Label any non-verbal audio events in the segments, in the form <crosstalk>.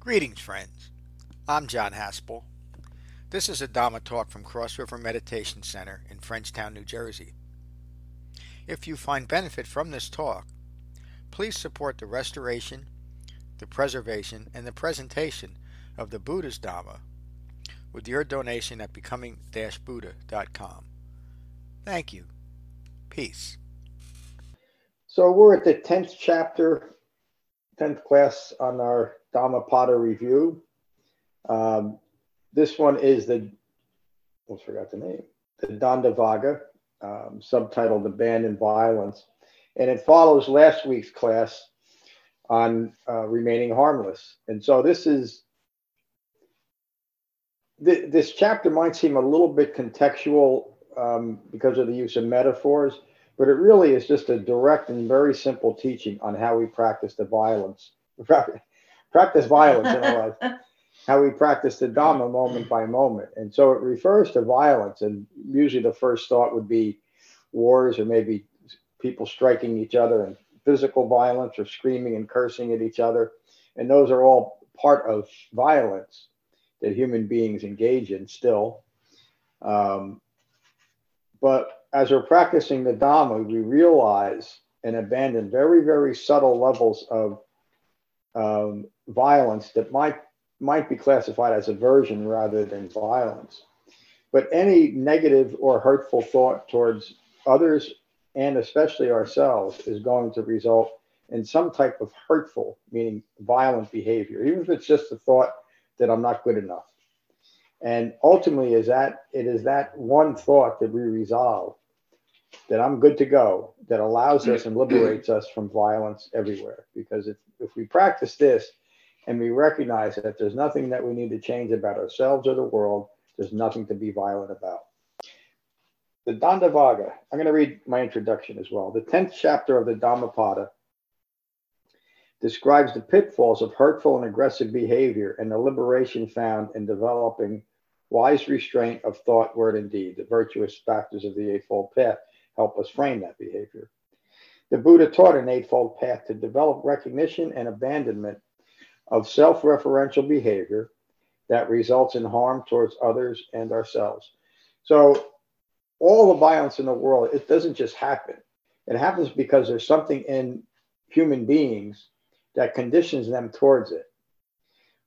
Greetings, friends. I'm John Haspel. This is a Dhamma talk from Cross River Meditation Center in Frenchtown, New Jersey. If you find benefit from this talk, please support the restoration, the preservation, and the presentation of the Buddha's Dhamma with your donation at becoming-buddha.com. Thank you. Peace. So we're at the 10th chapter, 10th class on our Dhammapada review. Um, this one is the, almost forgot the name, the Dandavagga, um, subtitled Abandoned Violence. And it follows last week's class on uh, remaining harmless. And so this is, th- this chapter might seem a little bit contextual um, because of the use of metaphors, but it really is just a direct and very simple teaching on how we practice the violence, <laughs> practice violence in our life, <laughs> how we practice the Dhamma moment by moment. And so it refers to violence, and usually the first thought would be wars or maybe people striking each other and physical violence or screaming and cursing at each other. And those are all part of violence that human beings engage in still. Um, but as we're practicing the Dhamma, we realize and abandon very, very subtle levels of um, violence that might might be classified as aversion rather than violence. But any negative or hurtful thought towards others and especially ourselves is going to result in some type of hurtful, meaning violent behavior, even if it's just the thought that I'm not good enough. And ultimately, is that it is that one thought that we resolve that I'm good to go that allows us and liberates us from violence everywhere. Because if, if we practice this and we recognize that there's nothing that we need to change about ourselves or the world, there's nothing to be violent about. The Dandavagga, I'm going to read my introduction as well. The 10th chapter of the Dhammapada describes the pitfalls of hurtful and aggressive behavior and the liberation found in developing wise restraint of thought, word, and deed. The virtuous factors of the Eightfold Path help us frame that behavior. The Buddha taught an Eightfold Path to develop recognition and abandonment of self referential behavior that results in harm towards others and ourselves. So, all the violence in the world, it doesn't just happen. It happens because there's something in human beings that conditions them towards it.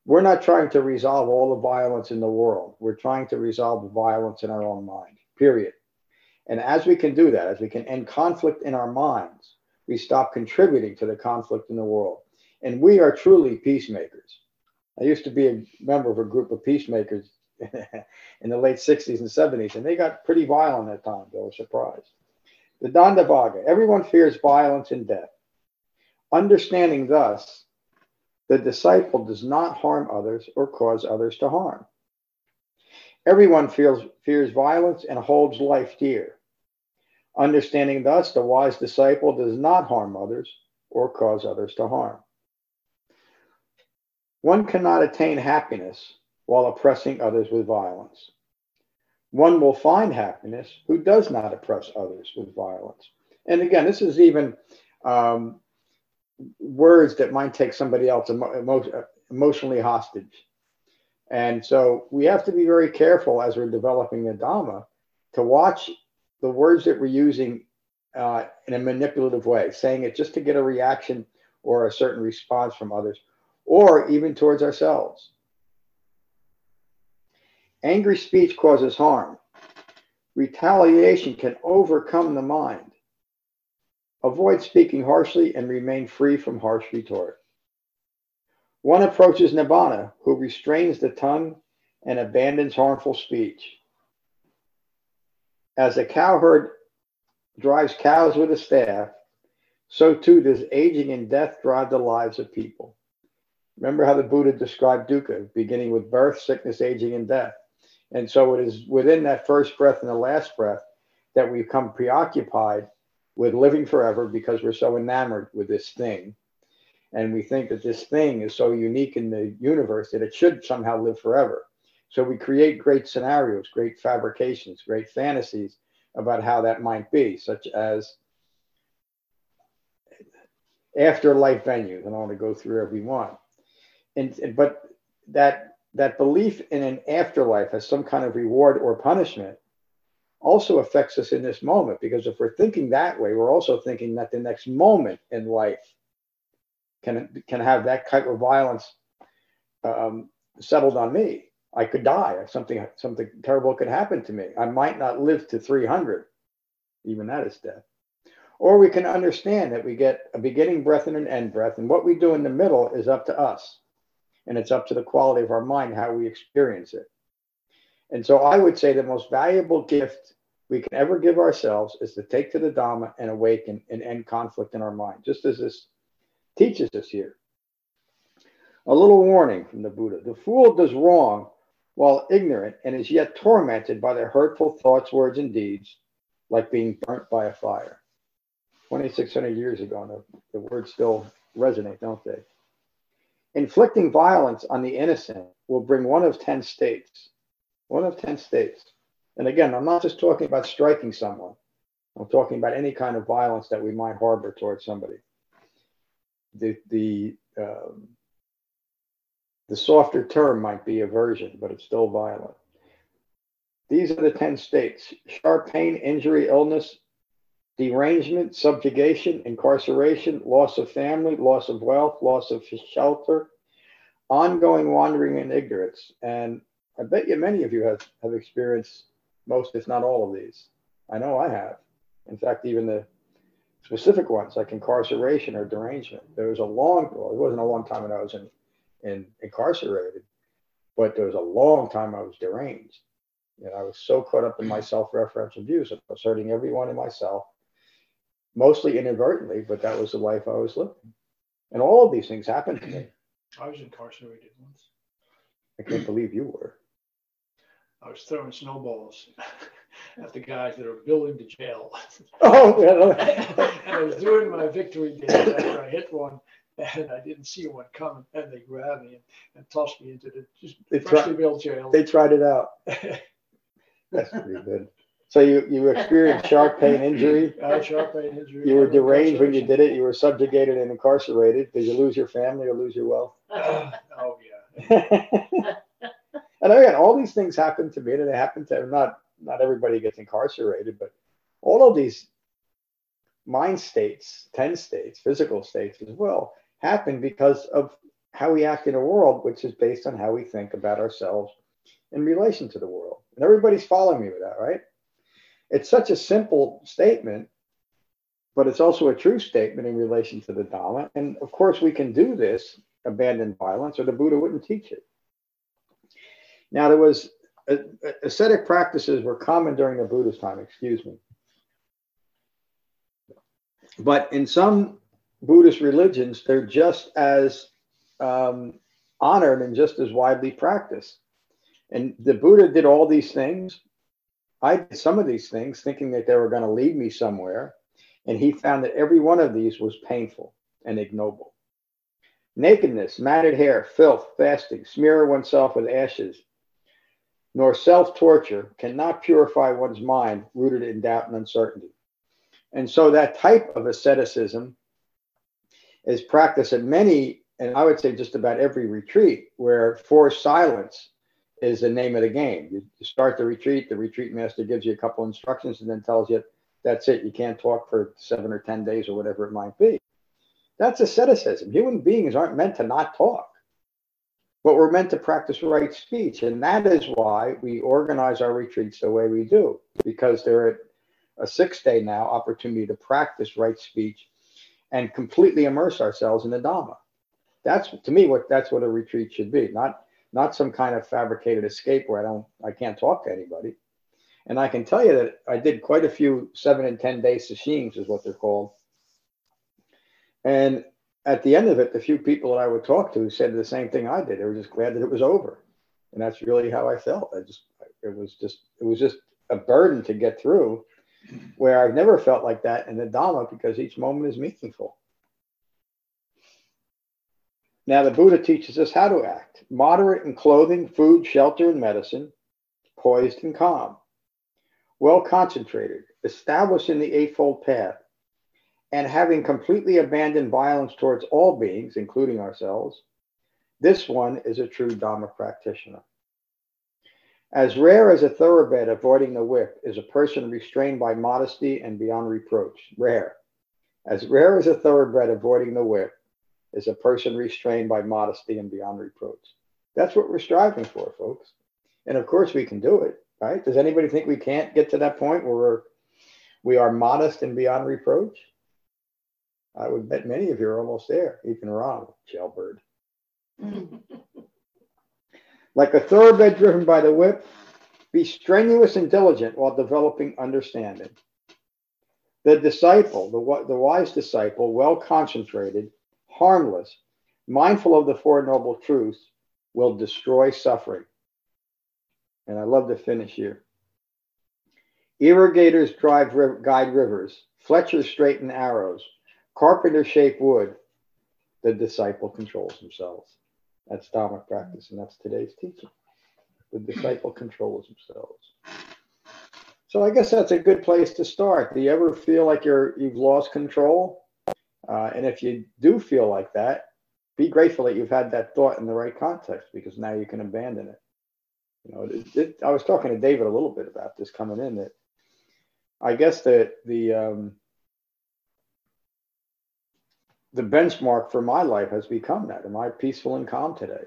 We're not trying to resolve all the violence in the world. We're trying to resolve the violence in our own mind, period. And as we can do that, as we can end conflict in our minds, we stop contributing to the conflict in the world. And we are truly peacemakers. I used to be a member of a group of peacemakers <laughs> in the late 60s and 70s, and they got pretty violent at times. I was surprised. The Dandavagga, everyone fears violence and death. Understanding thus, the disciple does not harm others or cause others to harm. Everyone feels, fears violence and holds life dear. Understanding thus, the wise disciple does not harm others or cause others to harm. One cannot attain happiness while oppressing others with violence. One will find happiness who does not oppress others with violence. And again, this is even um, words that might take somebody else emo- emotionally hostage. And so we have to be very careful as we're developing the Dhamma to watch the words that we're using uh, in a manipulative way, saying it just to get a reaction or a certain response from others, or even towards ourselves. Angry speech causes harm. Retaliation can overcome the mind. Avoid speaking harshly and remain free from harsh retort. One approaches Nibbana who restrains the tongue and abandons harmful speech. As a cowherd drives cows with a staff, so too does aging and death drive the lives of people. Remember how the Buddha described dukkha, beginning with birth, sickness, aging, and death. And so it is within that first breath and the last breath that we become preoccupied with living forever because we're so enamored with this thing. And we think that this thing is so unique in the universe that it should somehow live forever. So we create great scenarios, great fabrications, great fantasies about how that might be, such as afterlife venues. And I want to go through every one. And, but that that belief in an afterlife as some kind of reward or punishment also affects us in this moment because if we're thinking that way, we're also thinking that the next moment in life can can have that type of violence um, settled on me. I could die. if Something something terrible could happen to me. I might not live to 300. Even that is death. Or we can understand that we get a beginning breath and an end breath, and what we do in the middle is up to us. And it's up to the quality of our mind how we experience it. And so I would say the most valuable gift we can ever give ourselves is to take to the Dhamma and awaken and end conflict in our mind, just as this teaches us here. A little warning from the Buddha the fool does wrong while ignorant and is yet tormented by their hurtful thoughts, words, and deeds, like being burnt by a fire. 2,600 years ago, the, the words still resonate, don't they? Inflicting violence on the innocent will bring one of 10 states. One of 10 states. And again, I'm not just talking about striking someone. I'm talking about any kind of violence that we might harbor towards somebody. The the um, the softer term might be aversion, but it's still violent. These are the 10 states sharp pain, injury, illness, derangement, subjugation, incarceration, loss of family, loss of wealth, loss of shelter, ongoing wandering and ignorance. And I bet you many of you have, have experienced most, if not all of these. I know I have. In fact, even the specific ones like incarceration or derangement. There was a long, well, it wasn't a long time when I was in, in incarcerated, but there was a long time I was deranged. And I was so caught up in my self-referential views of asserting everyone in myself, mostly inadvertently, but that was the life I was living. And all of these things happened to me. I was incarcerated once. I can't believe you were. I was throwing snowballs <laughs> at the guys that are building the jail. <laughs> Oh, <laughs> and I was doing my victory dance after I hit one, and I didn't see one coming, and they grabbed me and, and tossed me into the just They freshly built jail. they tried it out. That's pretty good. So you, you experienced sharp pain injury. <laughs> I had sharp pain injury. You were deranged when you did it. You were subjugated and incarcerated. Did you lose your family or lose your wealth? <sighs> oh yeah. <laughs> and again, all these things happen to me, and they happen to not not everybody gets incarcerated, but all of these mind states, ten states, physical states as well, happen because of how we act in a world, which is based on how we think about ourselves in relation to the world. And everybody's following me with that, right? It's such a simple statement, but it's also a true statement in relation to the Dhamma. And of course, we can do this, abandon violence, or the Buddha wouldn't teach it. Now, there was uh, ascetic practices were common during the Buddha's time, excuse me. But in some Buddhist religions, they're just as um, honored and just as widely practiced. And the Buddha did all these things. I did some of these things thinking that they were going to lead me somewhere. And he found that every one of these was painful and ignoble. Nakedness, matted hair, filth, fasting, smear oneself with ashes, nor self torture cannot purify one's mind rooted in doubt and uncertainty. And so that type of asceticism is practiced at many, and I would say just about every retreat, where forced silence is the name of the game. You start the retreat, the retreat master gives you a couple instructions and then tells you that's it. You can't talk for seven or 10 days or whatever it might be. That's asceticism. Human beings aren't meant to not talk, but we're meant to practice right speech. And that is why we organize our retreats the way we do, because they're a six day now opportunity to practice right speech and completely immerse ourselves in the Dhamma. That's to me what that's what a retreat should be, not not some kind of fabricated escape where I don't I can't talk to anybody. And I can tell you that I did quite a few seven and ten day sessions is what they're called. And at the end of it, the few people that I would talk to said the same thing I did. They were just glad that it was over. And that's really how I felt. I just it was just it was just a burden to get through where I've never felt like that in the Dhamma because each moment is meaningful. Now, the Buddha teaches us how to act moderate in clothing, food, shelter, and medicine, poised and calm, well concentrated, established in the Eightfold Path, and having completely abandoned violence towards all beings, including ourselves, This one is a true Dharma practitioner. As rare as a thoroughbred avoiding the whip is a person restrained by modesty and beyond reproach. Rare. As rare as a thoroughbred avoiding the whip is a person restrained by modesty and beyond reproach. That's what we're striving for, folks. And of course, we can do it, right? Does anybody think we can't get to that point where we're, we are modest and beyond reproach? I would bet many of you are almost there, even Ron, jailbird. <laughs> like a thoroughbred driven by the whip, be strenuous and diligent while developing understanding. The disciple, the, the wise disciple, well concentrated, harmless, mindful of the Four Noble Truths, will destroy suffering. And I love to finish here. Irrigators drive guide rivers, Fletchers straighten arrows, carpenters shape wood. The disciple controls themselves. That's Dharma practice, and that's today's teaching. The disciple controls themselves. So I guess that's a good place to start. Do you ever feel like you're you've lost control? Uh, and if you do feel like that, be grateful that you've had that thought in the right context because now you can abandon it. You know, it, it, I was talking to David a little bit about this coming in that I guess that the um, the benchmark for my life has become that. Am I peaceful and calm today?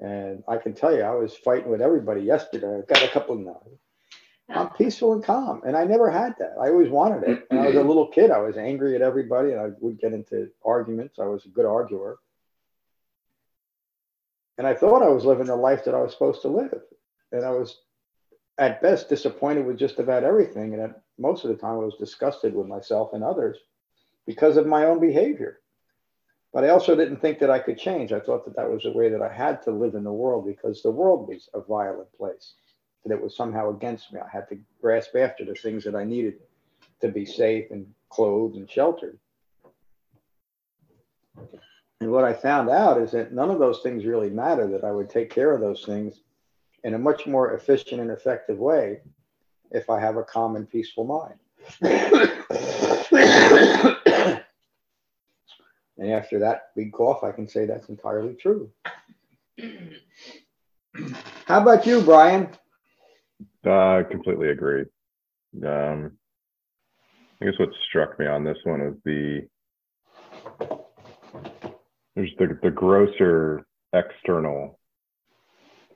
And I can tell you, I was fighting with everybody yesterday. I've got a couple of now. I'm peaceful and calm, and I never had that. I always wanted it. When I was a little kid, I was angry at everybody, and I would get into arguments. I was a good arguer, and I thought I was living the life that I was supposed to live. And I was, at best, disappointed with just about everything, and at most of the time, I was disgusted with myself and others because of my own behavior. But I also didn't think that I could change. I thought that that was the way that I had to live in the world because the world was a violent place, that it was somehow against me. I had to grasp after the things that I needed to be safe and clothed and sheltered. And what I found out is that none of those things really matter, that I would take care of those things in a much more efficient and effective way if I have a calm and peaceful mind. <coughs> And after that big cough, I can say that's entirely true. <coughs> How about you, Brian? I uh, completely agree. Um, I guess what struck me on this one is the there's the, the grosser external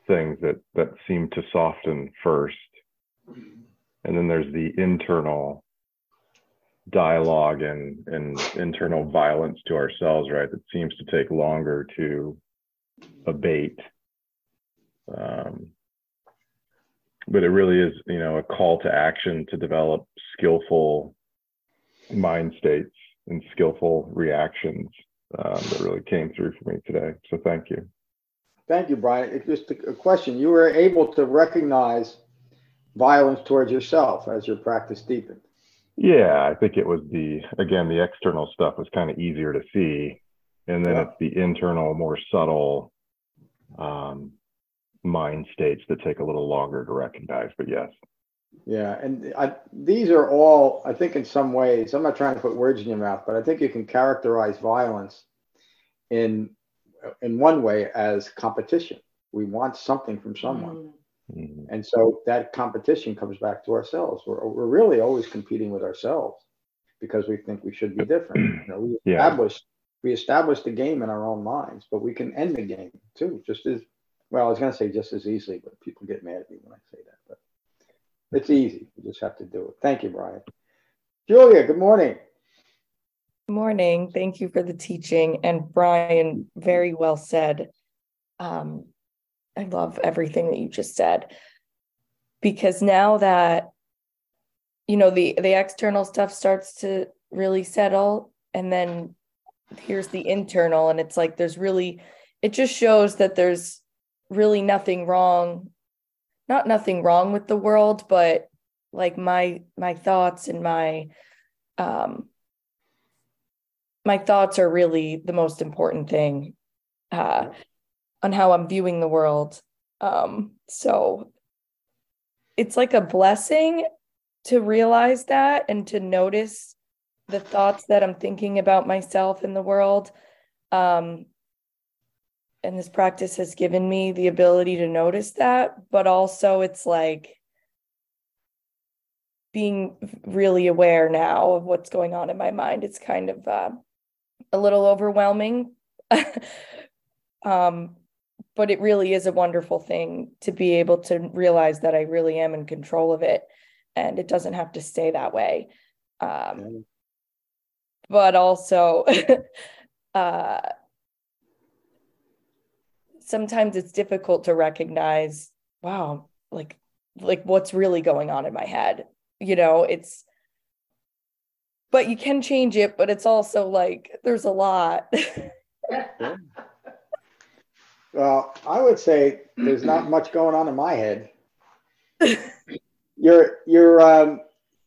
things that that seem to soften first, and then there's the internal dialogue and, and internal violence to ourselves, right? That seems to take longer to abate. Um, but it really is, you know, a call to action to develop skillful mind states and skillful reactions um, that really came through for me today. So thank you. Thank you, Brian. It's just a question. You were able to recognize violence towards yourself as your practice deepened. Yeah, I think it was the again the external stuff was kind of easier to see, and then yeah. it's the internal, more subtle um, mind states that take a little longer to recognize. But yes. Yeah, and I, these are all I think in some ways. I'm not trying to put words in your mouth, but I think you can characterize violence in in one way as competition. We want something from someone. Mm. Mm-hmm. And so that competition comes back to ourselves. We're, we're really always competing with ourselves because we think we should be different. You know, we established yeah. we established the game in our own minds, but we can end the game too, just as well. I was going to say just as easily, but people get mad at me when I say that. But it's easy. You just have to do it. Thank you, Brian. Julia, good morning. Good morning. Thank you for the teaching. And Brian, very well said. Um, I love everything that you just said because now that you know the the external stuff starts to really settle and then here's the internal and it's like there's really it just shows that there's really nothing wrong not nothing wrong with the world but like my my thoughts and my um my thoughts are really the most important thing uh on how I'm viewing the world. Um, so it's like a blessing to realize that and to notice the thoughts that I'm thinking about myself in the world. Um, and this practice has given me the ability to notice that, but also it's like being really aware now of what's going on in my mind. It's kind of uh, a little overwhelming. <laughs> um, but it really is a wonderful thing to be able to realize that I really am in control of it and it doesn't have to stay that way. Um, but also, <laughs> uh, sometimes it's difficult to recognize, wow, like, like what's really going on in my head. You know, it's, but you can change it, but it's also like there's a lot. <laughs> Well, I would say there's not <clears throat> much going on in my head. you're you're um,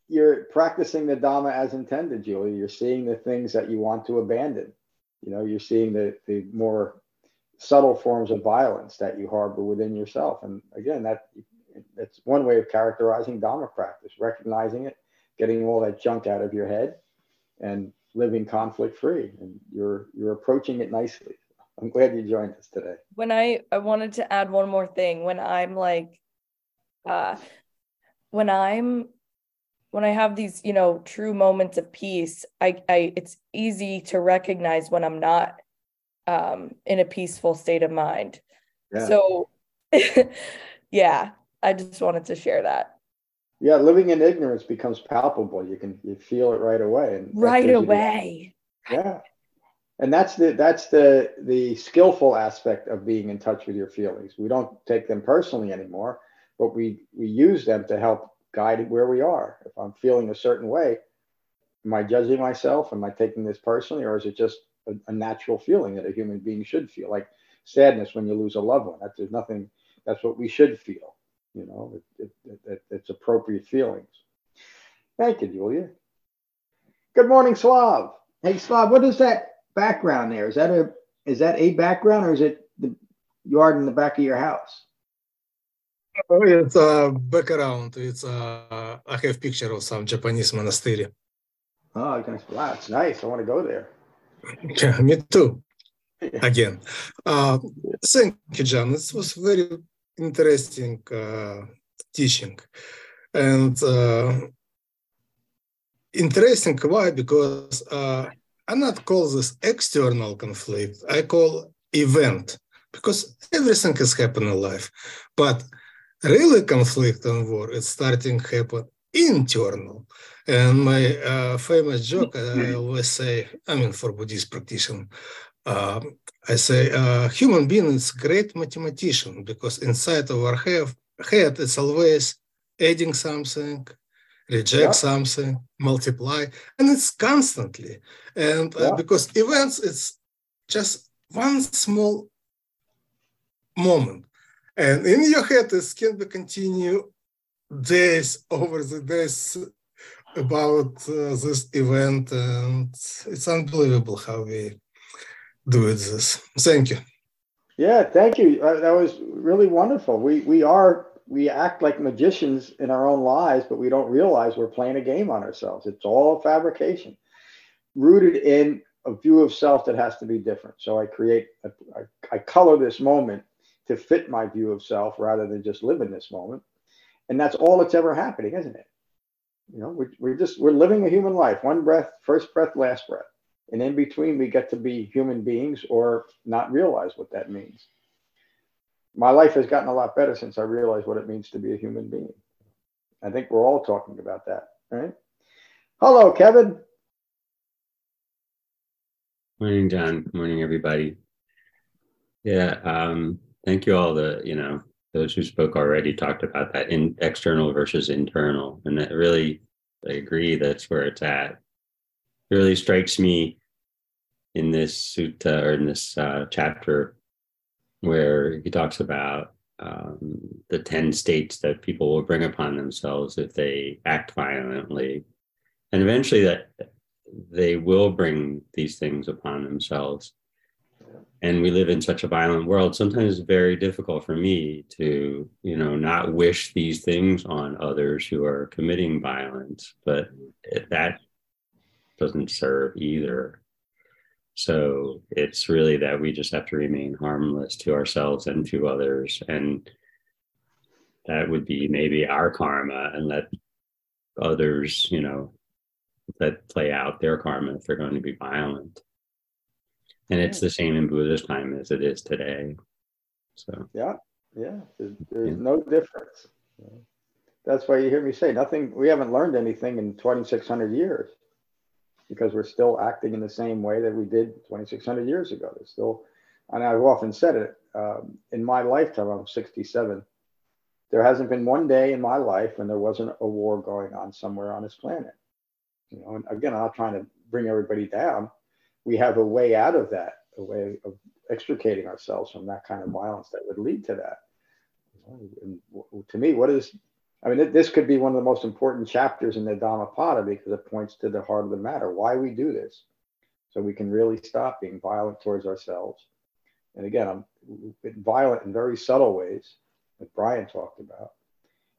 you're practicing the Dhamma as intended, Julie. You're seeing the things that you want to abandon. You know, you're seeing the the more subtle forms of violence that you harbor within yourself. And again, that that's one way of characterizing Dhamma practice, recognizing it, getting all that junk out of your head, and living conflict free. And you're you're approaching it nicely. I'm glad you joined us today. When I I wanted to add one more thing, when I'm like, uh, when I'm when I have these, you know, true moments of peace, I I it's easy to recognize when I'm not um in a peaceful state of mind. Yeah. So <laughs> yeah, I just wanted to share that. Yeah, living in ignorance becomes palpable. You can you feel it right away. And right away. Yeah and that's the that's the the skillful aspect of being in touch with your feelings we don't take them personally anymore but we we use them to help guide where we are if i'm feeling a certain way am i judging myself am i taking this personally or is it just a, a natural feeling that a human being should feel like sadness when you lose a loved one That's there's nothing that's what we should feel you know it, it, it, it's appropriate feelings thank you julia good morning slav hey slav what is that background there? Is that a is that a background or is it the yard in the back of your house? Oh, it's a background. It's a, I have picture of some Japanese monastery. Oh, wow, it's nice. I want to go there. Yeah, me too. Again, uh, thank you, John. This was very interesting uh, teaching, and uh, interesting why because uh, I not call this external conflict. I call event because everything is happened in life. But really conflict and war is starting happen internal. And my uh, famous joke, I always say, I mean, for Buddhist practitioner, uh, I say, uh, human being is great mathematician because inside of our head, head it's always adding something, reject yeah. something, multiply, and it's constantly. And uh, yeah. because events, it's just one small moment. And in your head, this can be continue days over the days about uh, this event. And it's unbelievable how we do it this. Thank you. Yeah, thank you. Uh, that was really wonderful. We we are we act like magicians in our own lives, but we don't realize we're playing a game on ourselves. It's all fabrication, rooted in a view of self that has to be different. So I create, a, I, I color this moment to fit my view of self rather than just live in this moment. And that's all that's ever happening, isn't it? You know, we're, we're just, we're living a human life, one breath, first breath, last breath. And in between, we get to be human beings or not realize what that means my life has gotten a lot better since I realized what it means to be a human being. I think we're all talking about that, right? Hello, Kevin. Morning, John. Morning, everybody. Yeah, um, thank you all. The you know those who spoke already talked about that in external versus internal, and that really I agree. That's where it's at. It really strikes me in this sutta or in this uh, chapter where he talks about um, the 10 states that people will bring upon themselves if they act violently. And eventually that they will bring these things upon themselves. And we live in such a violent world. Sometimes it's very difficult for me to, you know, not wish these things on others who are committing violence, but that doesn't serve either. So it's really that we just have to remain harmless to ourselves and to others. And that would be maybe our karma and let others, you know, let play out their karma if they're going to be violent. And it's the same in Buddha's time as it is today. So yeah, yeah, there's, there's yeah. no difference. That's why you hear me say nothing. We haven't learned anything in 2,600 years because we're still acting in the same way that we did 2,600 years ago. There's still, and I've often said it um, in my lifetime. I'm 67. There hasn't been one day in my life when there wasn't a war going on somewhere on this planet. You know, and again, I'm not trying to bring everybody down. We have a way out of that, a way of extricating ourselves from that kind of violence that would lead to that. And to me, what is I mean, this could be one of the most important chapters in the Dhammapada because it points to the heart of the matter, why we do this. So we can really stop being violent towards ourselves. And again, I'm violent in very subtle ways, like Brian talked about.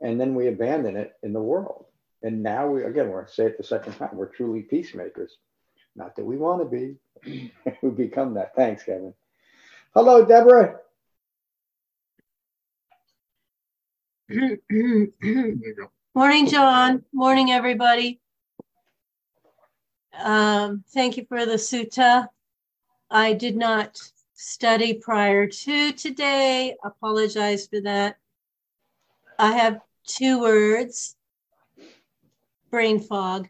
And then we abandon it in the world. And now we, again, we're say it the second time, we're truly peacemakers. Not that we want to be, <laughs> we become that. Thanks, Kevin. Hello, Deborah. Morning, John. Morning, everybody. Um, thank you for the sutta. I did not study prior to today. Apologize for that. I have two words brain fog.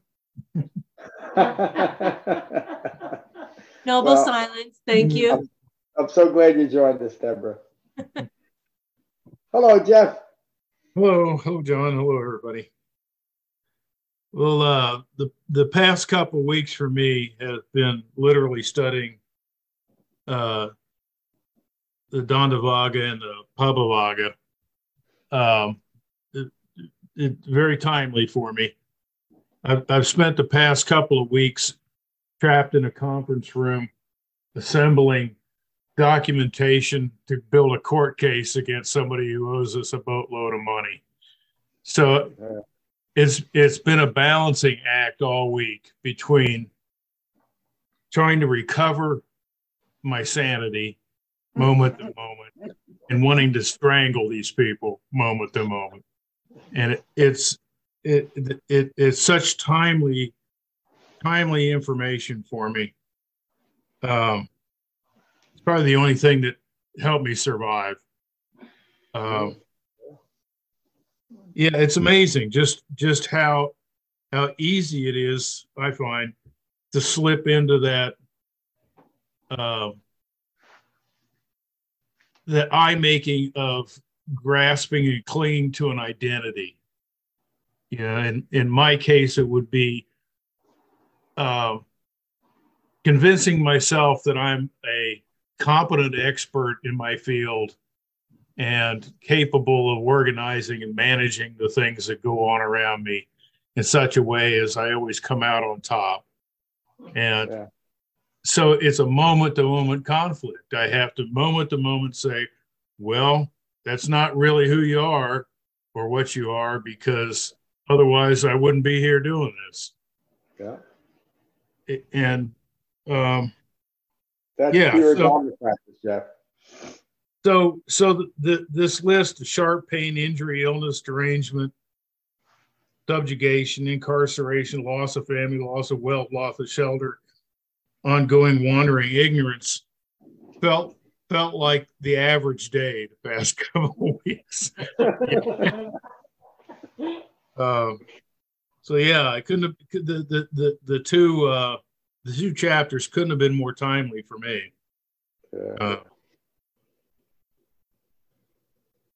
<laughs> Noble well, silence. Thank you. I'm, I'm so glad you joined us, Deborah. Hello, Jeff. Hello, hello, John. Hello, everybody. Well, uh, the the past couple weeks for me has been literally studying uh, the Dandavagga and the Papavagga. Um, it, it, very timely for me. I've, I've spent the past couple of weeks trapped in a conference room, assembling documentation to build a court case against somebody who owes us a boatload of money. So it's it's been a balancing act all week between trying to recover my sanity moment to moment and wanting to strangle these people moment to moment. And it, it's it, it it's such timely timely information for me. Um, it's probably the only thing that helped me survive. Um, yeah, it's amazing just just how how easy it is. I find to slip into that uh, that I-making of grasping and clinging to an identity. Yeah, and in my case, it would be uh, convincing myself that I'm a competent expert in my field and capable of organizing and managing the things that go on around me in such a way as I always come out on top. And yeah. so it's a moment to moment conflict. I have to moment to moment say, well, that's not really who you are or what you are because otherwise I wouldn't be here doing this. Yeah. And um, that's yeah, pure so, practice, Jeff. So, so the, the, this list: sharp pain, injury, illness, derangement, subjugation, incarceration, loss of family, loss of wealth, loss of shelter, ongoing wandering, ignorance, felt felt like the average day the past <laughs> couple of weeks. <laughs> um, so yeah, I couldn't have the the the, the two uh, the two chapters couldn't have been more timely for me. Yeah. Uh,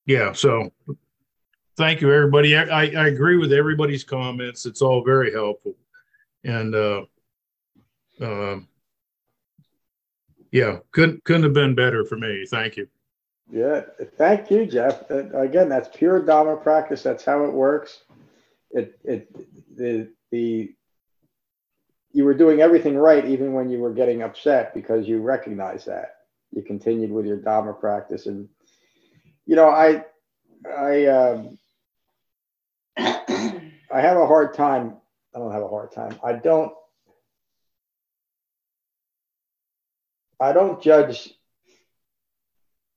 yeah. So thank you, everybody. I, I, I, agree with everybody's comments. It's all very helpful. And uh, um, yeah, couldn't couldn't have been better for me. Thank you. Yeah, thank you, Jeff. Again, that's pure Dharma practice. That's how it works. It it the the you were doing everything right even when you were getting upset because you recognized that you continued with your dharma practice and you know i i um, <clears throat> i have a hard time i don't have a hard time i don't I don't judge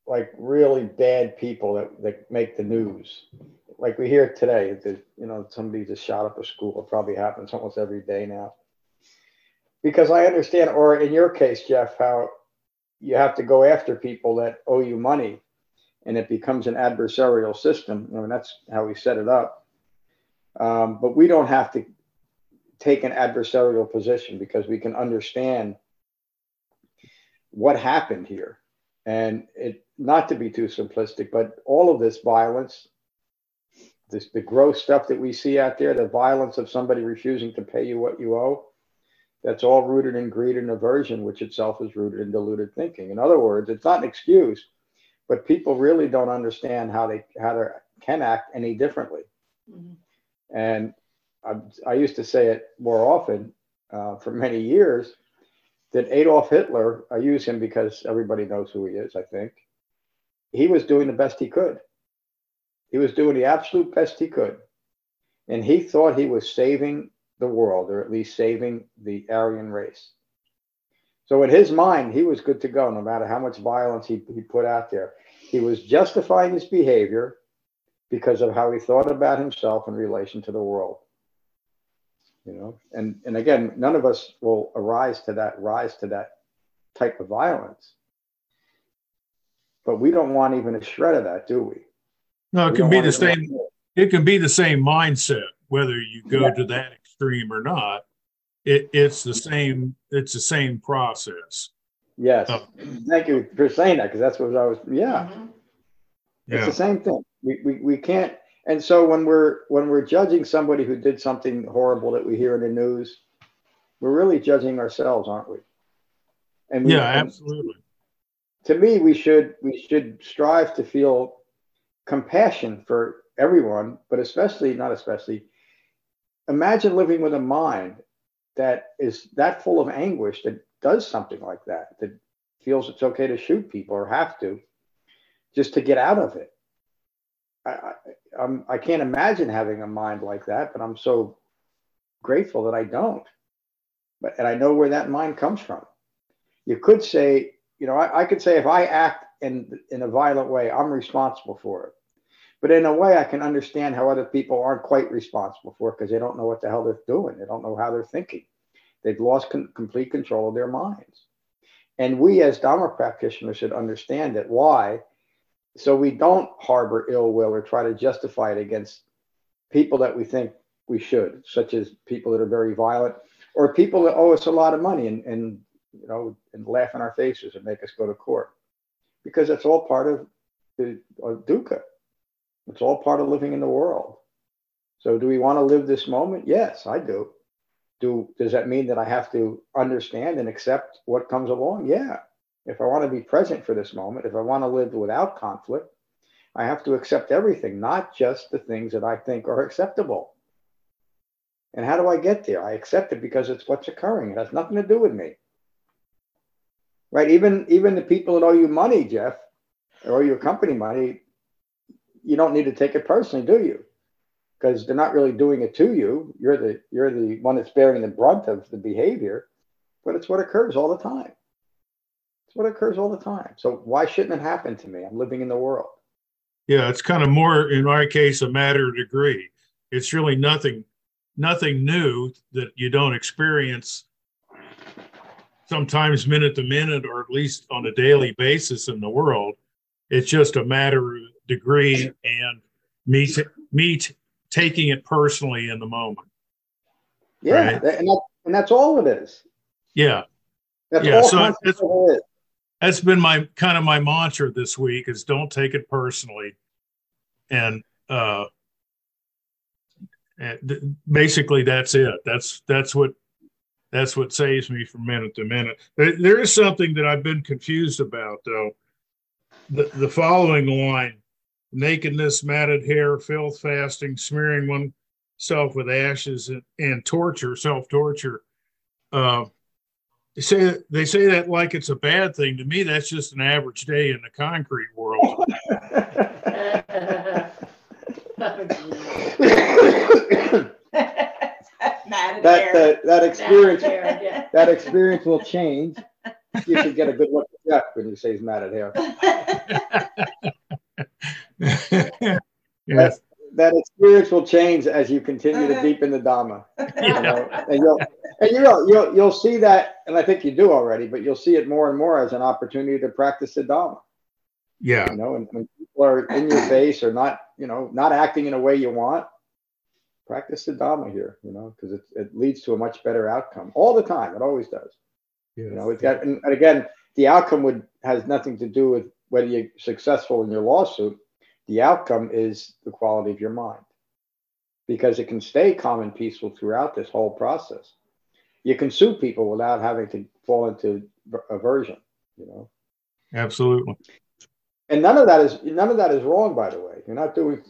like really bad people that, that make the news. Like we hear today, that you know somebody just shot up a school. It probably happens almost every day now. Because I understand, or in your case, Jeff, how you have to go after people that owe you money, and it becomes an adversarial system. I mean, that's how we set it up. Um, but we don't have to take an adversarial position because we can understand what happened here and it not to be too simplistic but all of this violence this the gross stuff that we see out there the violence of somebody refusing to pay you what you owe that's all rooted in greed and aversion which itself is rooted in deluded thinking in other words it's not an excuse but people really don't understand how they how they can act any differently mm-hmm. and I, I, used to say it more often uh, for many years that Adolf Hitler, I use him because everybody knows who he is, I think. He was doing the best he could. He was doing the absolute best he could. And he thought he was saving the world, or at least saving the Aryan race. So in his mind, he was good to go, no matter how much violence he, he put out there. He was justifying his behavior because of how he thought about himself in relation to the world you know and and again none of us will arise to that rise to that type of violence but we don't want even a shred of that do we no it can be the same it can be the same mindset whether you go yeah. to that extreme or not it, it's the same it's the same process yes uh, thank you for saying that because that's what i was yeah mm-hmm. it's the same thing we, we we can't and so when we're when we're judging somebody who did something horrible that we hear in the news, we're really judging ourselves, aren't we? And we, yeah, absolutely. To me, we should we should strive to feel compassion for everyone, but especially not especially. Imagine living with a mind that is that full of anguish that does something like that, that feels it's okay to shoot people or have to, just to get out of it. I, I'm, I can't imagine having a mind like that, but I'm so grateful that I don't. But and I know where that mind comes from. You could say, you know, I, I could say if I act in in a violent way, I'm responsible for it. But in a way, I can understand how other people aren't quite responsible for it because they don't know what the hell they're doing. They don't know how they're thinking. They've lost con- complete control of their minds. And we, as Dharma practitioners, should understand that. Why? so we don't harbor ill will or try to justify it against people that we think we should, such as people that are very violent or people that owe us a lot of money and, and you know and laugh in our faces and make us go to court because that's all part of the dukkha. It's all part of living in the world. So do we want to live this moment? Yes, I do. Do does that mean that I have to understand and accept what comes along? Yeah. If I want to be present for this moment, if I want to live without conflict, I have to accept everything, not just the things that I think are acceptable. And how do I get there? I accept it because it's what's occurring. It has nothing to do with me. Right? Even even the people that owe you money, Jeff, or your company money, you don't need to take it personally, do you? Because they're not really doing it to you. You're the you're the one that's bearing the brunt of the behavior, but it's what occurs all the time It's what occurs all the time. So why shouldn't it happen to me? I'm living in the world. Yeah, it's kind of more in our case a matter of degree. It's really nothing nothing new that you don't experience sometimes minute to minute or at least on a daily basis in the world. It's just a matter of degree and me t- me t- taking it personally in the moment. Yeah, right? and, that, and that's all it is. Yeah. That's yeah, all so it is that's been my kind of my mantra this week is don't take it personally and uh and basically that's it that's that's what that's what saves me from minute to minute there, there is something that i've been confused about though the, the following line nakedness matted hair filth fasting smearing oneself with ashes and, and torture self-torture uh, they say they say that like it's a bad thing. To me, that's just an average day in the concrete world. <laughs> that, that experience <laughs> <laughs> that experience will change You should get a good look at Jeff when you say he's mad at him. <laughs> yes. That experience will change as you continue to deepen the Dhamma. You know, and you'll and you'll, you'll you'll see that, and I think you do already, but you'll see it more and more as an opportunity to practice the Dharma. Yeah. You know, and when people are in your <clears throat> face or not, you know, not acting in a way you want, practice the Dhamma here, you know, because it, it leads to a much better outcome all the time. It always does. Yes. You know, it's got, and, and again, the outcome would has nothing to do with whether you're successful in your lawsuit. The outcome is the quality of your mind, because it can stay calm and peaceful throughout this whole process. You can sue people without having to fall into aversion. You know. Absolutely. And none of that is none of that is wrong, by the way. You're not doing.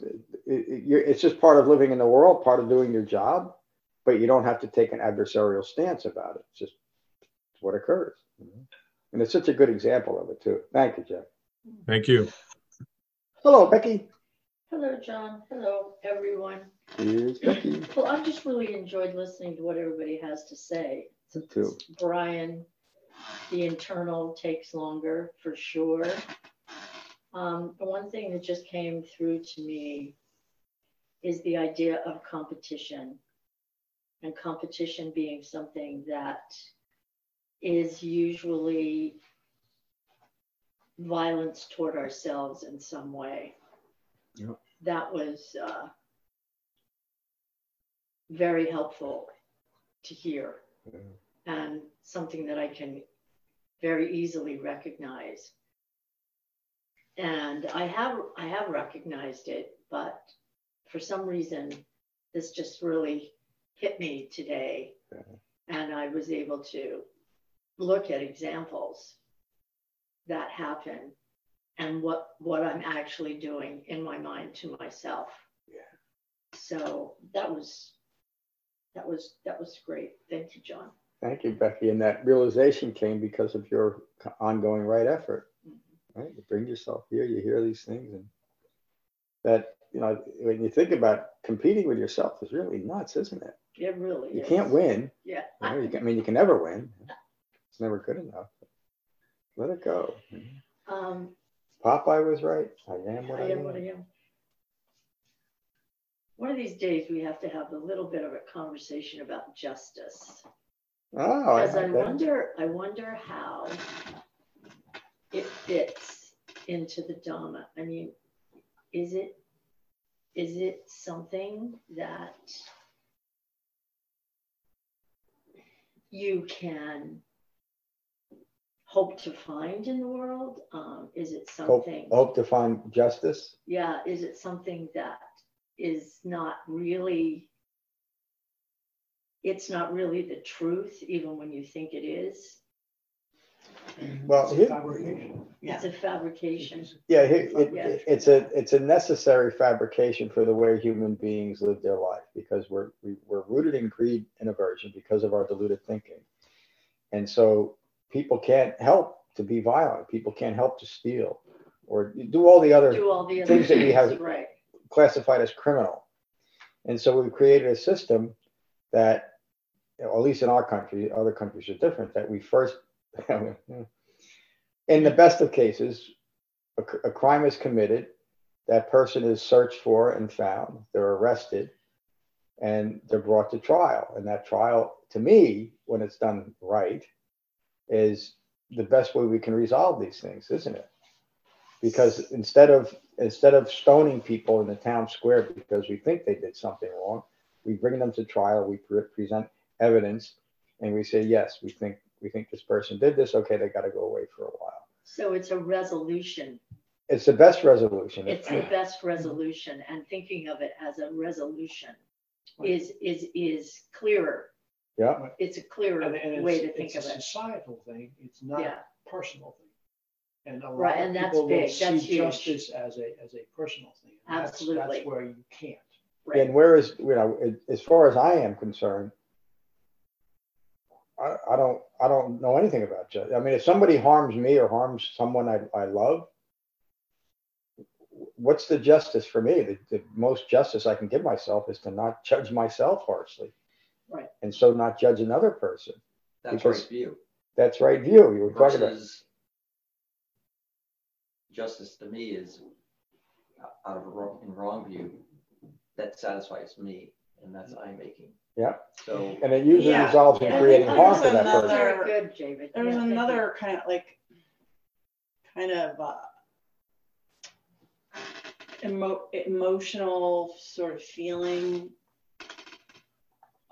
It's just part of living in the world, part of doing your job, but you don't have to take an adversarial stance about it. It's just what occurs. Mm-hmm. And it's such a good example of it too. Thank you, Jeff. Thank you. Hello, Becky. Hello, John. Hello, everyone. Here's Becky. Well, I've just really enjoyed listening to what everybody has to say. Me too. Brian, the internal takes longer for sure. Um, the one thing that just came through to me is the idea of competition and competition being something that is usually violence toward ourselves in some way. Yep. That was uh, very helpful to hear Yeah. and something that I can very easily recognize. And I have I have recognized it, but for some reason this just really hit me today. Yeah. And I was able to look at examples that happen and what what I'm actually doing in my mind to myself. Yeah. So that was that was that was great. Thank you, John. Thank you, Becky. And that realization came because of your ongoing right effort. Right? You bring yourself here, you hear these things, and that you know when you think about competing with yourself is really nuts, isn't it? It really You is. can't win. Yeah. You know, you can, I mean, you can never win. It's never good enough. Let it go. Um, Popeye was right. I am what I I, am what I am. One of these days we have to have a little bit of a conversation about justice. Oh, I Because I that. wonder, I wonder how it fits into the Dhamma. I mean, is it, is it something that you can hope to find in the world? Um, is it Hope, something? hope to find justice. yeah, is it something that is not really, it's not really the truth, even when you think it is? Well, here, Fabrication. It's a fabrication. yeah, here, it, Yeah. it's a it's a necessary fabrication for the way human beings live their life because we're we, we're rooted in greed and aversion because of our deluded thinking, and so people can't help to be violent. People can't help to steal or do all the other Do all the other things that we have- things, right? classified as criminal. And so we've created a system that, you know, at least in our country, other countries are different, that we first, <laughs> in the best of cases, a, a crime is committed, that person is searched for and found, they're arrested, and they're brought to trial. And that trial, to me, when it's done right, is the best way we can resolve these things, isn't it? Because instead of instead of stoning people in the town square because we think they did something wrong, we bring them to trial, we pre- present evidence, and we say, yes, we think we think this person did this. Okay, they got to go away for a while. So it's a resolution. It's the best resolution. It's the best resolution and thinking of it as a resolution is, is, is clearer. yeah, It's a clearer And, and way to think of it. it's of a it. societal thing. It's not Yeah. a personal thing. And a lot Right, of and that's people will big. see That's huge. justice as a, as a personal thing. And that's- Absolutely. That's where you can't. Right. and whereas you know, it- as far as I am concerned, I, I don't I don't know anything about justice. I mean, if somebody harms me or harms someone I, I love, what's the justice for me? The, the most justice I can give myself is to not judge myself harshly. Right. And so not judge another person. That's right view. that's right view. You were talking about. justice to me is out of a wrong, in wrong view that satisfies me, and that's I'm making. Yeah. So And it usually Yeah. results in I creating think harm there's to that person. another- Very good, David. There was Yeah, thank you. another kind of like, kind of uh, emo- emotional sort of feeling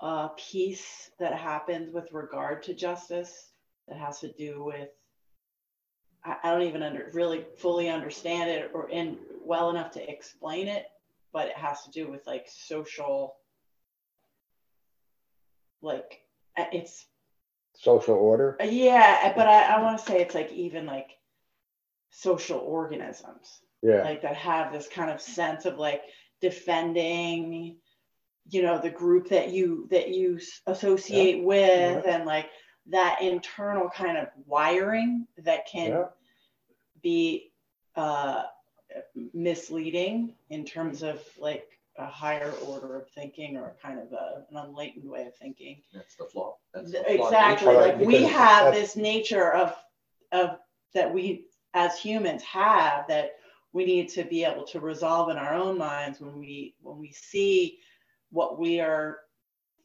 uh, piece that happens with regard to justice that has to do with. I, I don't even under, really fully understand it or in well enough to explain it, but it has to do with like social, like uh, it's Social order. uh, Yeah, but I, I want to say it's like even like social organisms, Yeah. like that have this kind of sense of like defending, you know, the group that you that you associate with, and like that internal kind of wiring that can Yeah. be uh, misleading in terms of like a higher order of thinking or a kind of a, an enlightened way of thinking. that's the flaw. That's the Th- flawed exactly nature. like we have this nature of of that we as humans have that we need to be able to resolve in our own minds when we when we see what we are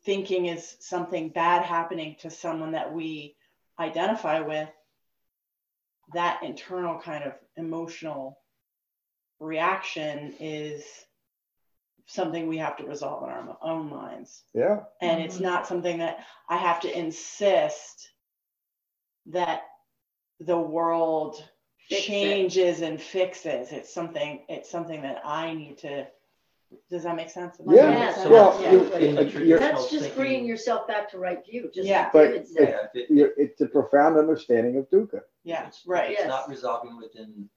thinking is something bad happening to someone that we identify with that internal kind of emotional reaction is something we have to resolve in our own minds Yeah. and it's mm-hmm. not something that I have to insist that the world Fix it. changes and fixes. It's something. It's something that I need to. Does that make sense? Am I Yeah. making Yes, sense? Well, yeah, you- yeah. in the you're- That's just thinking- bringing yourself back to right view, just Yeah. like But David. Yeah, it- it's a profound understanding of dukkha. yeah, it's- right. It's not resolving within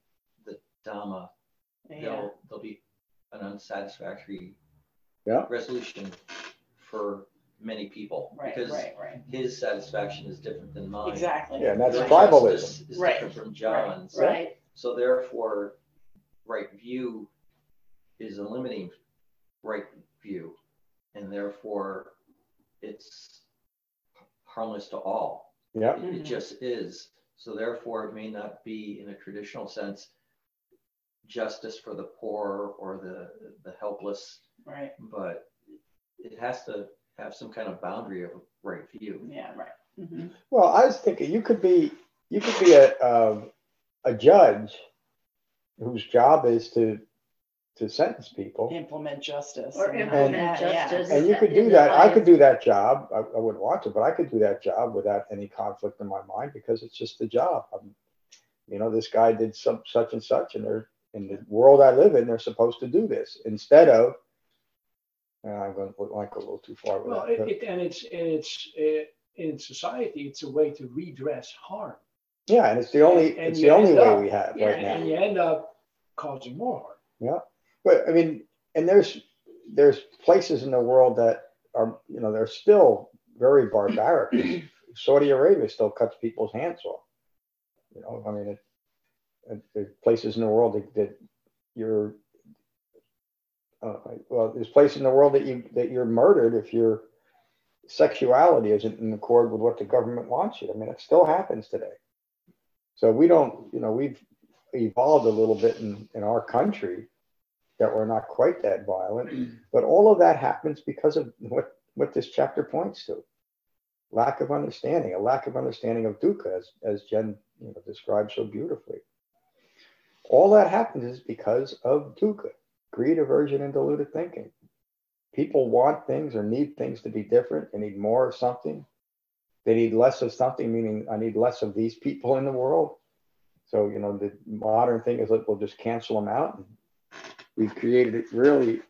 the Dhamma. Yeah, There'll, there'll be an unsatisfactory Yeah. resolution for many people right, because right, right. his satisfaction is different than mine. Exactly. Yeah, and that's Your tribalism. justice Is Right, different from John's. Right, So therefore, right view is a limiting right view, and therefore it's harmless to all. Yeah. It, it Mhm. just is. So therefore, it may not be in a traditional sense justice for the poor or the the helpless, Right. but it has to have some kind of boundary of right view. Yeah. Right. hmm Well, I was thinking you could be you could be a um, a judge whose job is to to sentence people, Implement justice. or and- implement yeah, yeah. justice. and you could do that. I could do that job. I, I wouldn't want to, but I could do that job without any conflict in my mind because it's just the job. I'm, you know, this guy did some such and such, and they're in the world I live in. They're supposed to do this instead of. Uh, I'm going to like go a little too far with Well, that. it, it, and it's, and it's, uh, in society, it's a way to redress harm. yeah, and it's the only and it's the only way up- we have Yeah, right now. And you end up causing more harm. Yeah, but I mean, and there's there's places in the world that are you know they're still very barbaric. <clears throat> Saudi Arabia still cuts people's hands off. You know, I mean, it, it, there's places in the world that, that you're. Uh, well, there's places in the world that you that you're murdered if your sexuality isn't in accord with what the government wants you. I mean, it still happens today. So we don't, you know, we've evolved a little bit in, in our country that we're not quite that violent. But all of that happens because of what, what this chapter points to. Lack of understanding, a lack of understanding of dukkha, as, as Jen you know, described so beautifully. All that happens is because of dukkha, greed, aversion, and deluded thinking. People want things or need things to be different. They need more of something. They need less of something, meaning I need less of these people in the world. So, you know, the modern thing is that we'll just cancel them out. And we've created really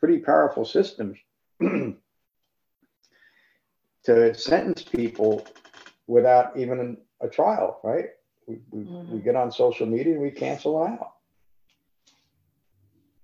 pretty powerful systems <clears throat> to sentence people without even a trial, right? We, we, we get on social media and we cancel out.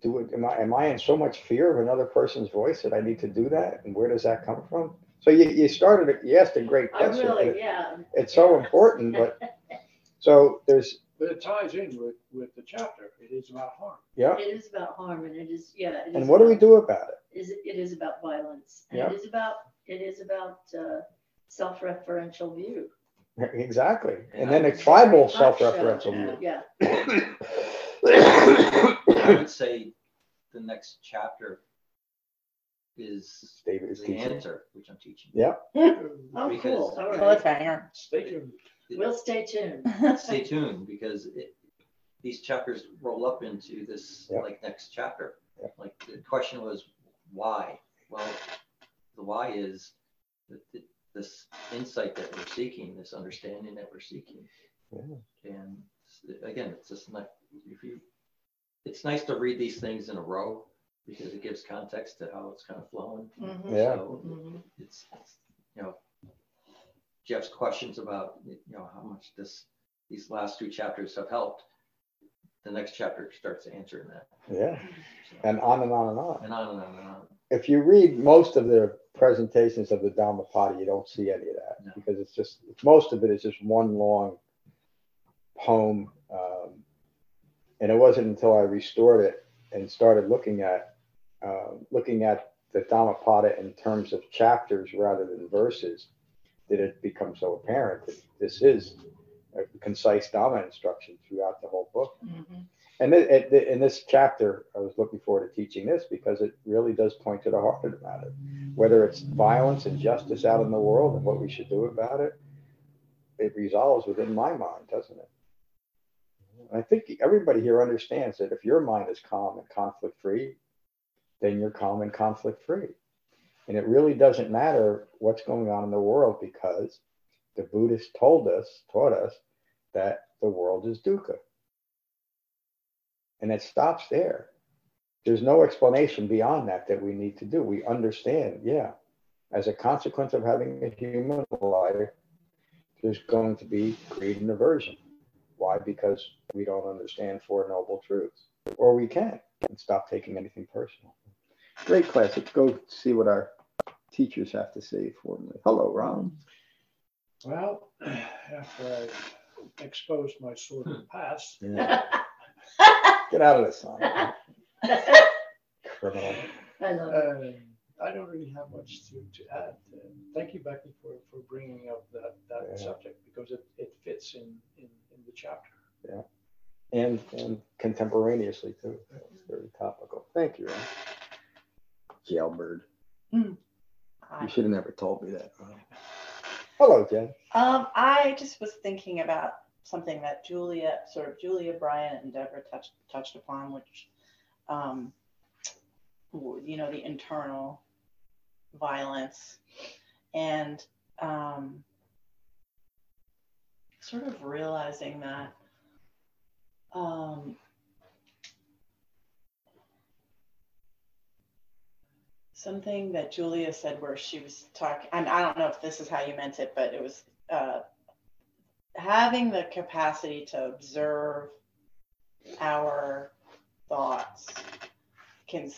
Do it, am I, am I in so much fear of another person's voice that I need to do that? And where does that come from? So you, you started, it- you asked a great question. and really, yeah. It's so important, but <laughs> so there's, But it ties in with, with the chapter. It is about harm. yeah. It is about harm and it is, yeah. it And is what do we do about it? Is, it is about violence. And Yeah. it is about, it is about, uh, self-referential view. Exactly. And then I'm the tribal self-referential show. view. Yeah. <coughs> I would say the next chapter is David is the teaching. answer, which I'm teaching. Yeah. <laughs> Oh, Because- cool. All right. Cliffhanger. Stay tuned. We'll stay tuned. <laughs> Stay tuned because it, these chapters roll up into this Yeah. like next chapter. Yeah. Like the question was why? Well, the why is that th- this insight that we're seeking, this understanding that we're seeking. Yeah. And again, it's just not if you. It's nice to read these things in a row because it gives context to how it's kind of flowing. Mhm. Yeah. So Mhm. it's, it's, you know, Jeff's questions about, you know, how much this, these last two chapters have helped. The next chapter starts answering that. Yeah. So, And on and on and on. And on and on and on. If you read most of the presentations of the Dhammapada, you don't see any of that No. because it's just, most of it is just one long poem. Um, and it wasn't until I restored it and started looking at, um, looking at the Dhammapada in terms of chapters rather than verses that it becomes so apparent that this is a concise Dhamma instruction throughout the whole book. Mhm. And it, in this chapter, I was looking forward to teaching this because it really does point to the heart of the matter. Whether it's violence and justice out in the world and what we should do about it, it resolves within my mind, doesn't it? And I think everybody here understands that if your mind is calm and conflict free, then you're calm and conflict free. And it really doesn't matter what's going on in the world because the Buddhists told us, taught us that the world is dukkha. And it stops there. There's no explanation beyond that that we need to do. We understand, yeah, as a consequence of having a human life, there's going to be greed and aversion. Why? Because we don't understand Four Noble Truths. Or we can and stop taking anything personal. Great class. Let's go see what our teachers have to say for me. Hello, Ron. Well, <sighs> after I exposed my sordid past, Yeah. <laughs> Get out of this. <laughs> Criminal. I love it. uh, I don't really have much to, to add. Uh, thank you, Becky, for, for bringing up that, that Yeah. subject because it, it fits in, in, in the chapter. Yeah. And and contemporaneously too. It's very topical. Thank you, Ron. Jailbird. You should have never told me that. Hello, Jen. Um, I just was thinking about something that Julia, sort of Julia, Brian, and Deborah touched touched upon, which, um, you know, the internal violence, and um, sort of realizing that um, something that Julia said where she was talking, and I don't know if this is how you meant it, but it was uh, having the capacity to observe our thoughts can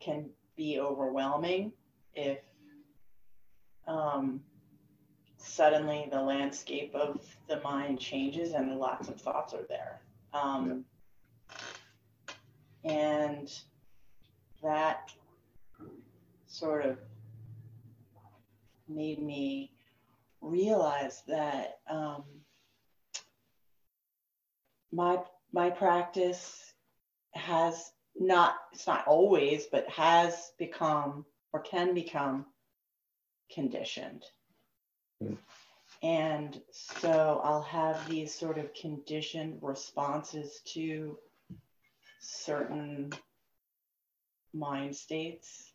can be overwhelming if um, suddenly the landscape of the mind changes and lots of thoughts are there. Um, And that sort of made me realize that um, my my practice has not it's not always but has become or can become conditioned Mm. and so i'll have these sort of conditioned responses to certain mind states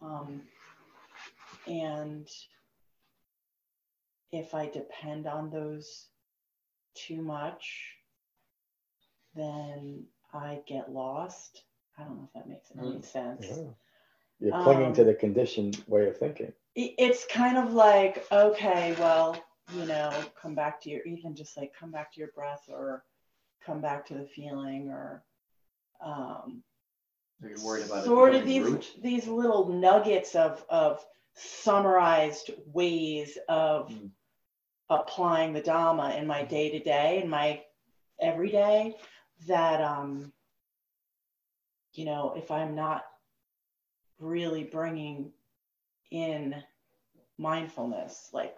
um, and if I depend on those too much, then I get lost. I don't know if that makes any Mm. sense. Yeah. You're clinging to Um, the conditioned way of thinking. It's kind of like, okay, well, you know, come back to your, even just like come back to your breath or come back to the feeling or, um, Are you worried about it sort of these root? these little nuggets of of summarized ways of Mm. Applying the dharma in my day to day in my everyday that um you know if i'm not really bringing in mindfulness like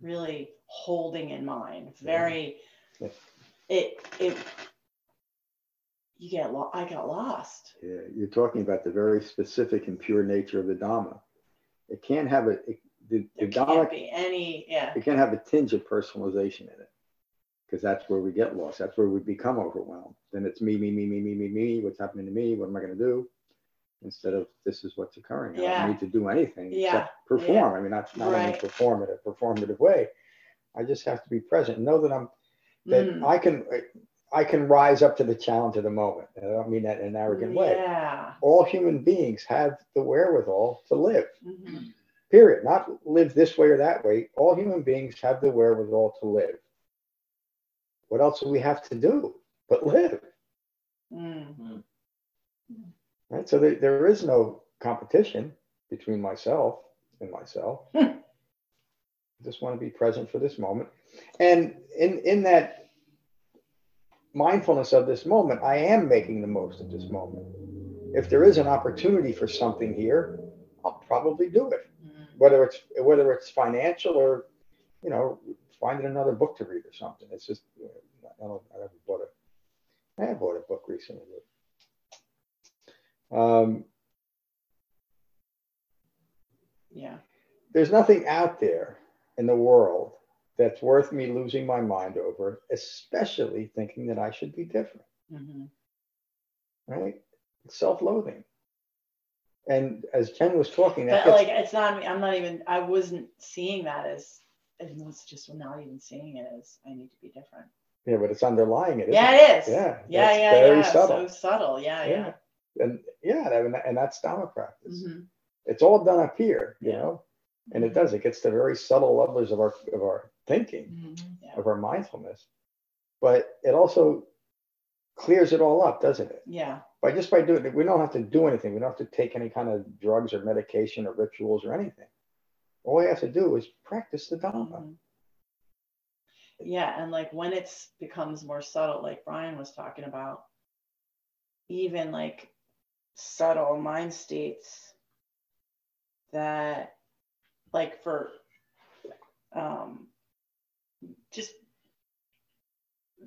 really holding in mind. Very Yeah. it it you get lo- I got lost. Yeah, you're talking about the very specific and pure nature of the Dhamma. It can't have a it, the, the There can't be any yeah. It can't have a tinge of personalization in it, because that's where we get lost. That's where we become overwhelmed. Then it's me, me, me, me, me, me, me. What's happening to me? What am I going to do? Instead of this is what's occurring. I don't need to do anything Yeah. except perform. I mean, not not only perform in a performative way. I just have to be present. Know that I'm that Mm. I can I can rise up to the challenge of the moment. And I don't mean that in an arrogant way. Yeah. All human beings have the wherewithal to live. Mhm. Period. Not live this way or that way. All human beings have the wherewithal to live. What else do we have to do but live? Mm. Right. So there, there is no competition between myself and myself. <laughs> I just want to be present for this moment. And in, in that mindfulness of this moment, I am making the most of this moment. If there is an opportunity for something here, I'll probably do it. Whether it's whether it's financial or, you know, finding another book to read or something. It's just I don't I never bought a I have bought a book recently. Um, Yeah. there's nothing out there in the world that's worth me losing my mind over, especially thinking that I should be different, Mhm. right? Self-loathing. And as Jen was talking, that But gets, like it's not I'm not even I wasn't seeing that as I was just not even seeing it as I need to be different. yeah, but it's underlying it. Yeah, it is. Yeah, Yeah, yeah, very yeah. subtle. So subtle. Yeah, yeah. And yeah, and, and that's Dharma practice. Mhm. It's all done up here, you know, and it does. It gets to very subtle levels of our of our thinking, Mm-hmm. of our mindfulness, but it also clears it all up, doesn't it? Yeah. by just by doing it, we don't have to do anything. We don't have to take any kind of drugs or medication or rituals or anything. All we have to do is practice the Dhamma. Mm-hmm. Yeah, and like when it's becomes more subtle, like Brian was talking about, even like subtle mind states that like for um just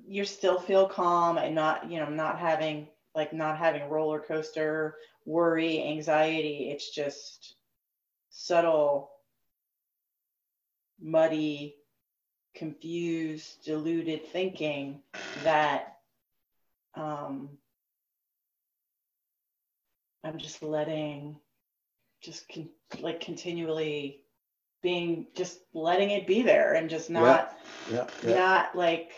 you still feel calm and not you know not having like not having roller coaster worry anxiety. It's just subtle muddy confused diluted thinking that um i'm just letting just con- like continually being just letting it be there and just not Yeah, yeah. not like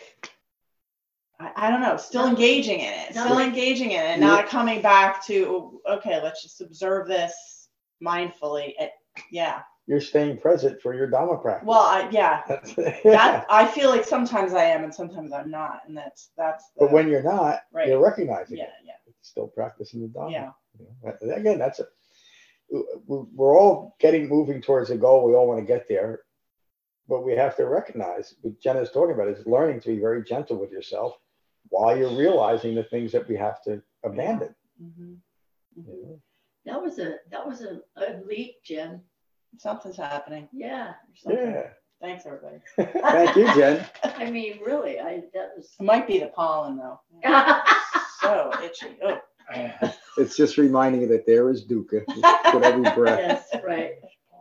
I, I don't know, still engaging in it, still like- engaging in it, and Yeah. not coming back to oh, okay, let's just observe this mindfully. It, yeah. You're staying present for your Dhamma practice. Well, I, yeah, That's- <laughs> that I feel like sometimes I am and sometimes I'm not, and that's that's. The, but when you're not, Right. you're recognizing yeah, it. yeah, It's still practicing the Dhamma. yeah, You know, that- Again, that's a, we- we're all getting moving towards a goal. We all want to get there. But we have to recognize what Jenna is talking about is learning to be very gentle with yourself while you're realizing the things that we have to abandon. Mhm. you know? That was a that was a, a leak, Jen. something's happening. Yeah. Something. Yeah. Thanks, everybody. <laughs> <laughs> Thank you, Jen. I mean, really, I that was. It might be the pollen though. <laughs> so itchy. Oh. It's just reminding you that there is dukkha with every breath. yes, right.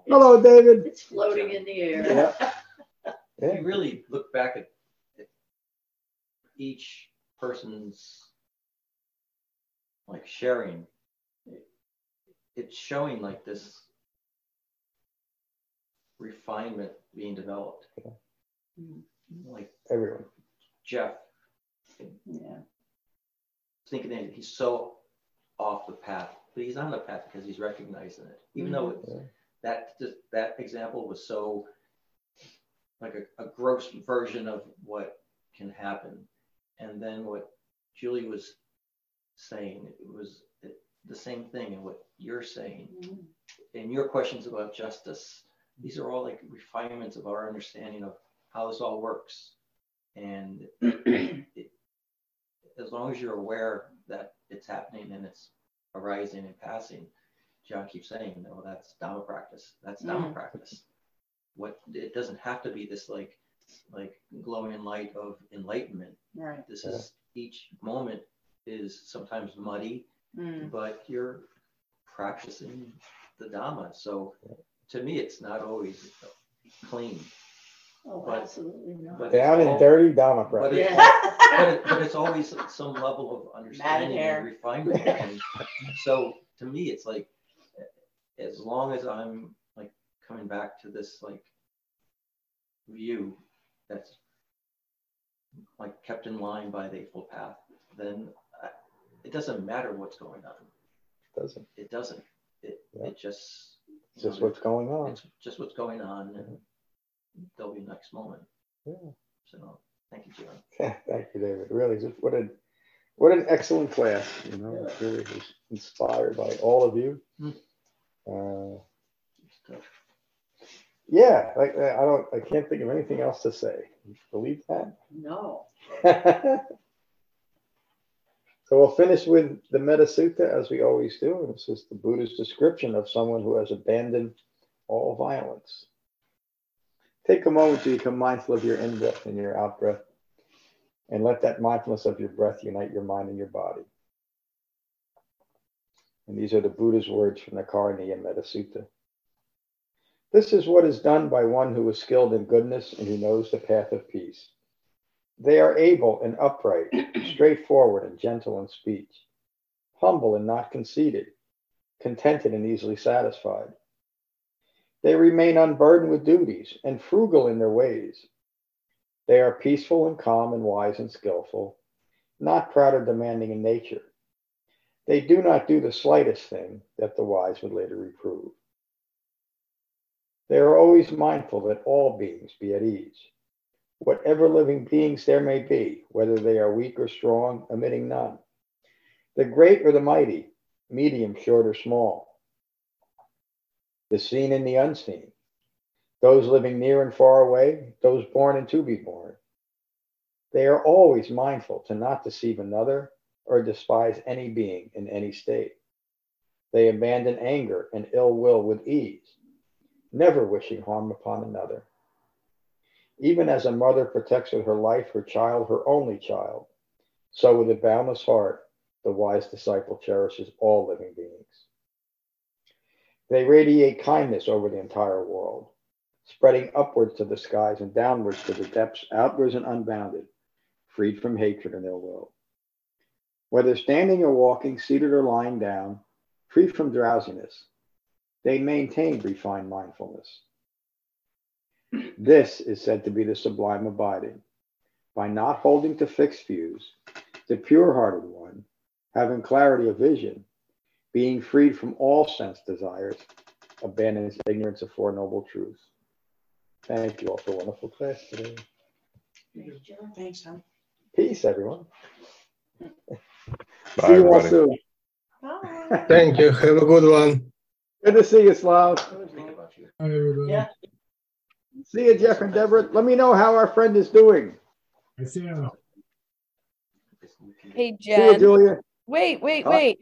Hello, David. It's floating in the air. Yeah. If you really look back at at each person's like sharing, it- it's showing like this refinement being developed. Mm-hmm. Like Everyone. Jeff, Yeah. thinking that he's so off the path, but he's on the path because he's recognizing it. Even though mm-hmm. it's, that just that example was so like a, a gross version of what can happen. And then what Julie was saying it was the same thing and what you're saying. And your questions about justice, these are all like refinements of our understanding of how this all works. And it, as long as you're aware that it's happening and it's arising and passing, John keeps saying, no, that's Dhamma practice. That's Dhamma Mm. practice. what it doesn't have to be this like like glowing light of enlightenment. Right. This is each moment is sometimes muddy, Mm. but you're practicing the Dhamma. So to me, it's not always clean. Oh, But- absolutely not. but- Down and dirty Dhamma But, practice. it, Yeah. but, it, but it's always some level of understanding and refinement. <laughs> And so to me, it's like as long as I'm like coming back to this like view that's like kept in line by the Eightfold Path, then I, it doesn't matter what's going on. It Doesn't. It doesn't. It Yeah. it just It's just what's going on. it's just what's going on, and there'll be next moment. Yeah. So thank you, John. <laughs> Thank you, David. Really, just what a what an excellent class. You know, it really inspired by all of you. Hmm. Uh. Yeah, like I don't, I can't think of anything else to say. Believe that. No. <laughs> so we'll finish with the Metta Sutta as we always do. And this is the Buddha's description of someone who has abandoned all violence. Take a moment to become mindful of your in breath and your out breath, and let that mindfulness of your breath unite your mind and your body. And these are the Buddha's words from the Karaniya Metta Sutta. This is what is done by one who is skilled in goodness and who knows the path of peace. They are able and upright, straightforward and gentle in speech, humble and not conceited, contented and easily satisfied. They remain unburdened with duties and frugal in their ways. They are peaceful and calm and wise and skillful, not proud or demanding in nature. They do not do the slightest thing that the wise would later reprove. They are always mindful that all beings be at ease. Whatever living beings there may be, whether they are weak or strong, omitting none. The great or the mighty, medium, short, or small. The seen and the unseen. Those living near and far away, those born and to be born. They are always mindful to not deceive another or despise any being in any state. They abandon anger and ill will with ease, never wishing harm upon another. Even as a mother protects with her life her child, her only child, so with a boundless heart, the wise disciple cherishes all living beings. They radiate kindness over the entire world, spreading upwards to the skies and downwards to the depths, outwards and unbounded, freed from hatred and ill will. Whether standing or walking, seated or lying down, free from drowsiness, they maintain refined mindfulness. This is said to be the sublime abiding. By not holding to fixed views, the pure hearted one, having clarity of vision, being freed from all sense desires, abandons ignorance of Four Noble Truths. Thank you all for a wonderful class today. Thanks, John. Thanks, Tom. Peace, everyone. Bye, see you all everybody. soon. Bye. Thank you. Have a good one. Good to see you, Slav. Think about you. Hi, everybody. Yeah. See you, Jeff and Deborah. Let me know how our friend is doing. I see him. Hey, See you, Julia. Wait, wait, Huh? wait.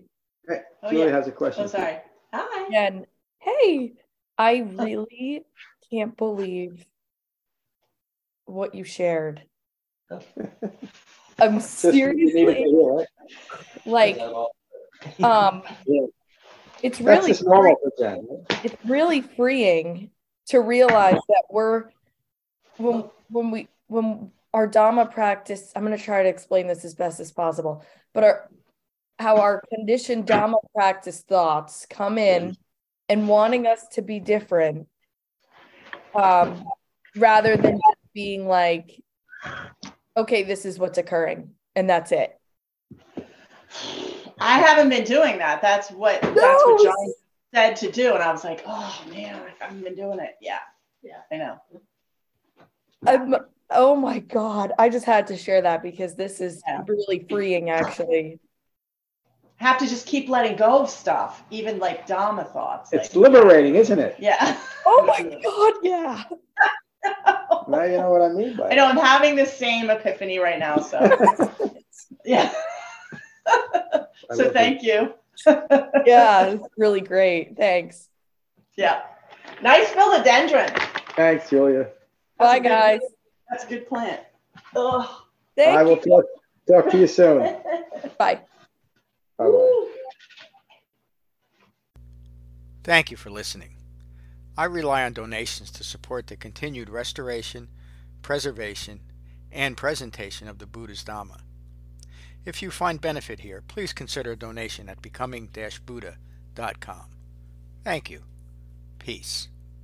Hey, Oh, Julia yeah. has a question. Oh, sorry. Hi. Jen. Hey, I really can't believe what you shared. <laughs> I'm Just what you needed to seriously like, Is that all? um, Yeah. It's really normal it's really freeing to realize that we're when when we when our dhamma practice i'm going to try to explain this as best as possible but our how our conditioned dhamma practice thoughts come in and wanting us to be different um rather than just being like okay this is what's occurring and that's it I haven't been doing that. That's what that's what John said to do, and I was like, oh man, I haven't been doing it. Yeah, yeah, I know. I'm, oh my god i just had to share that because this is Yeah. really freeing actually Have to just keep letting go of stuff, even like Dhamma thoughts. It's like, liberating, isn't it? yeah. Oh my god, yeah. Now you know what I mean by I know I'm having the same epiphany right now. So <laughs> yeah. I so love thank you. <laughs> Yeah, it's really great. Thanks. Yeah. Nice philodendron. Thanks, Julia. Bye, guys. That's a good plant. Oh. Thank I will you. talk, talk to you soon. <laughs> Bye. Bye-bye. Thank you for listening. I rely on donations to support the continued restoration, preservation, and presentation of the Buddha's Dhamma. If you find benefit here, please consider a donation at becoming-buddha.com. Thank you. Peace.